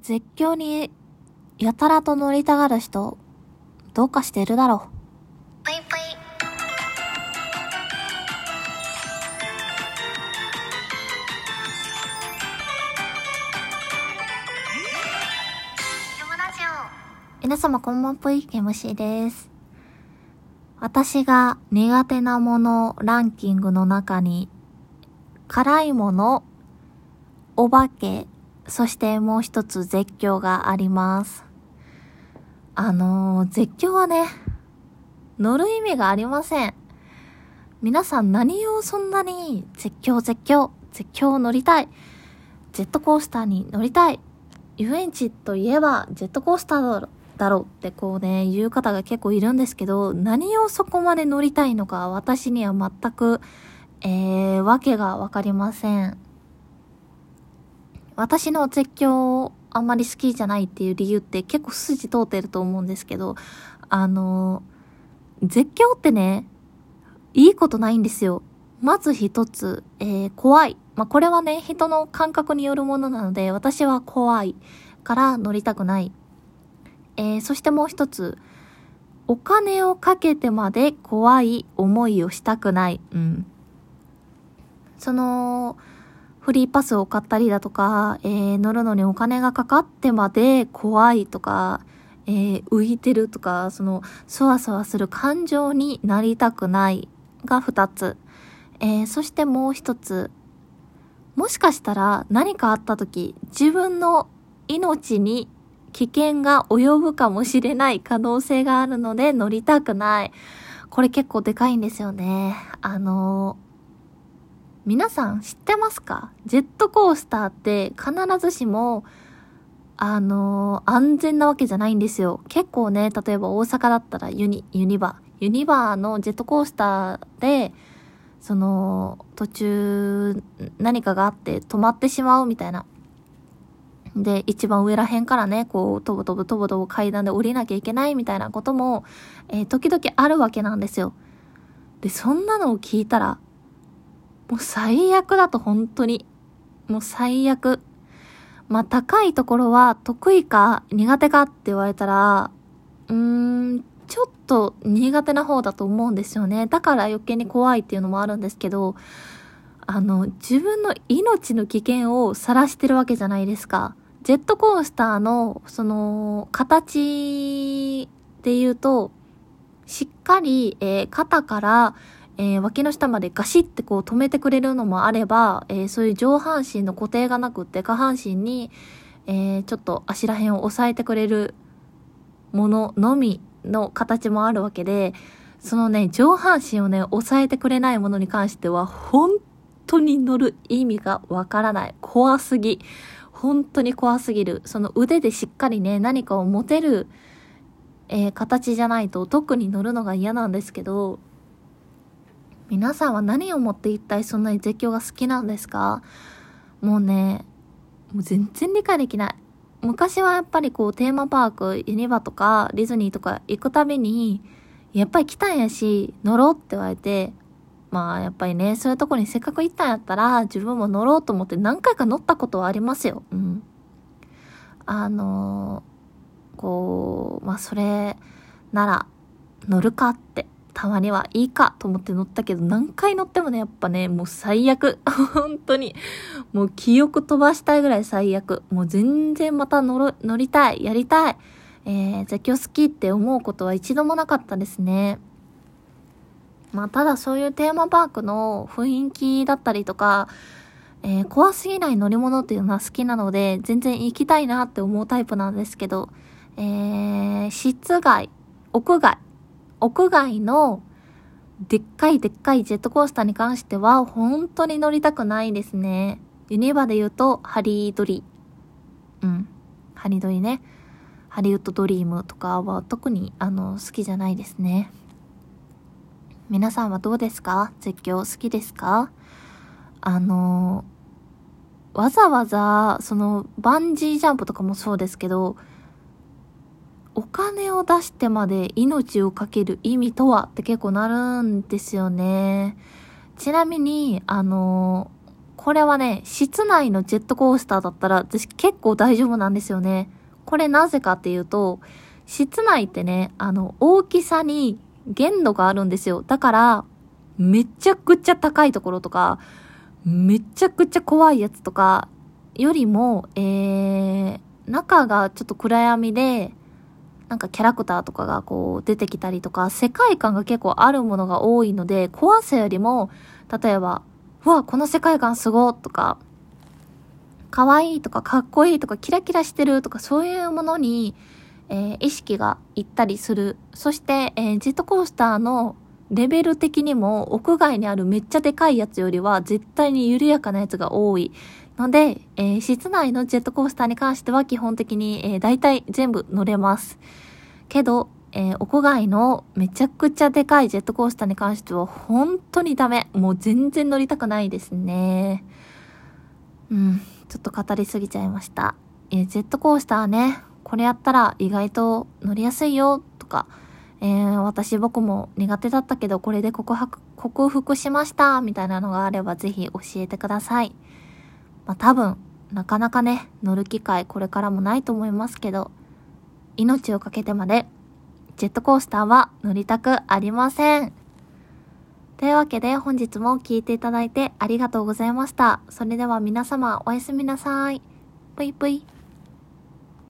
絶叫にやたらと乗りたがる人、どうかしてるだろう。皆様こんばんぷい、MC です。私が苦手なものランキングの中に、辛いもの、お化け、そしてもう一つ絶叫があります。あのー、絶叫はね、乗る意味がありません。皆さん何をそんなに絶叫絶叫、絶叫を乗りたい。ジェットコースターに乗りたい。遊園地といえばジェットコースターだろだろうってこうね、言う方が結構いるんですけど、何をそこまで乗りたいのか私には全く、えー、わけがわかりません。私の絶叫あんまり好きじゃないっていう理由って結構筋通ってると思うんですけど、あの、絶叫ってね、いいことないんですよ。まず一つ、えー、怖い。まあ、これはね、人の感覚によるものなので、私は怖いから乗りたくない。えー、そしてもう一つ、お金をかけてまで怖い思いをしたくない。うん。その、フリーパスを買ったりだとか、えー、乗るのにお金がかかってまで怖いとか、えー、浮いてるとか、その、そわそわする感情になりたくないが二つ。えー、そしてもう一つ。もしかしたら何かあった時、自分の命に危険が及ぶかもしれない可能性があるので乗りたくない。これ結構でかいんですよね。あのー皆さん知ってますか？ジェットコースターって必ずしも、あのー安全なわけじゃないんですよ。結構ね、例えば大阪だったらユニ、ユニバー。ユニバーのジェットコースターで、その、途中、何かがあって止まってしまうみたいな。で、一番上ら辺からね、こう、とぼとぼとぼとぼ階段で降りなきゃいけないみたいなことも、えー時々あるわけなんですよ。で、そんなのを聞いたら、もう最悪だと本当に。もう最悪。まあ高いところは得意か苦手かって言われたら、うーん、ちょっと苦手な方だと思うんですよね。だから余計に怖いっていうのもあるんですけど、あの、自分の命の危険を晒してるわけじゃないですか。ジェットコースターの、その、形で言うと、しっかり、えー肩から、えー脇の下までガシッてこう止めてくれるのもあれば、えーそういう上半身の固定がなくって下半身に、えーちょっと足らへんを押さえてくれるもののみの形もあるわけで、そのね、上半身をね、押さえてくれないものに関しては、本当に乗る意味がわからない。怖すぎ。本当に怖すぎる。その腕でしっかりね、何かを持てる、えー形じゃないと特に乗るのが嫌なんですけど、皆さんは何をもって一体そんなに絶叫が好きなんですか？もうね、もう全然理解できない。昔はやっぱりこうテーマパーク、ユニバとかディズニーとか行くたびに、やっぱり来たんやし、乗ろうって言われて、まあやっぱりね、そういうとこにせっかく行ったんやったら、自分も乗ろうと思って何回か乗ったことはありますよ。うん。あのーこう、まあそれなら乗るかって、たまにはいいかと思って乗ったけど、何回乗ってもね、やっぱね、もう最悪。本当に。もう記憶飛ばしたいぐらい最悪。もう全然また乗る、乗りたい、やりたい。えー、絶叫好きって思うことは一度もなかったですね。まあ、ただそういうテーマパークの雰囲気だったりとか、えー怖すぎない乗り物っていうのは好きなので、全然行きたいなって思うタイプなんですけど、えー、室外、屋外、屋外のでっかいでっかいジェットコースターに関しては、本当に乗りたくないですね。ユニバで言うと、ハリードリ。うん。ハリドリね。ハリウッドドリームとかは特に、あの、好きじゃないですね。皆さんはどうですか？絶叫好きですか？あの、わざわざ、その、バンジージャンプとかもそうですけど、お金を出してまで命をかける意味とはって結構なるんですよね。ちなみに、あの、これはね、室内のジェットコースターだったら私結構大丈夫なんですよね。これなぜかっていうと、室内ってね、あの、大きさに限度があるんですよ。だから、めちゃくちゃ高いところとか、めちゃくちゃ怖いやつとか、よりも、えー、中がちょっと暗闇で、なんかキャラクターとかがこう出てきたりとか、世界観が結構あるものが多いので、怖さよりも、例えば、うわ、この世界観すごとか、可愛いとかかっこいいとかキラキラしてるとかそういうものに、えー、意識がいったりする。そして、えー、ジェットコースターのレベル的にも屋外にあるめっちゃでかいやつよりは絶対に緩やかなやつが多い。ので、えー、室内のジェットコースターに関しては基本的に、えー、大体全部乗れます。けど、えー、屋外のめちゃくちゃでかいジェットコースターに関しては本当にダメ。もう全然乗りたくないですね。うん、ちょっと語りすぎちゃいました。え、ジェットコースターね、これやったら意外と乗りやすいよとか、えー、私僕も苦手だったけどこれで克服、克服しましたみたいなのがあればぜひ教えてください。まあ多分、なかなかね、乗る機会これからもないと思いますけど、命を懸けてまで、ジェットコースターは乗りたくありません。というわけで本日も聴いていただいてありがとうございました。それでは皆様おやすみなさい。ぷいぷい。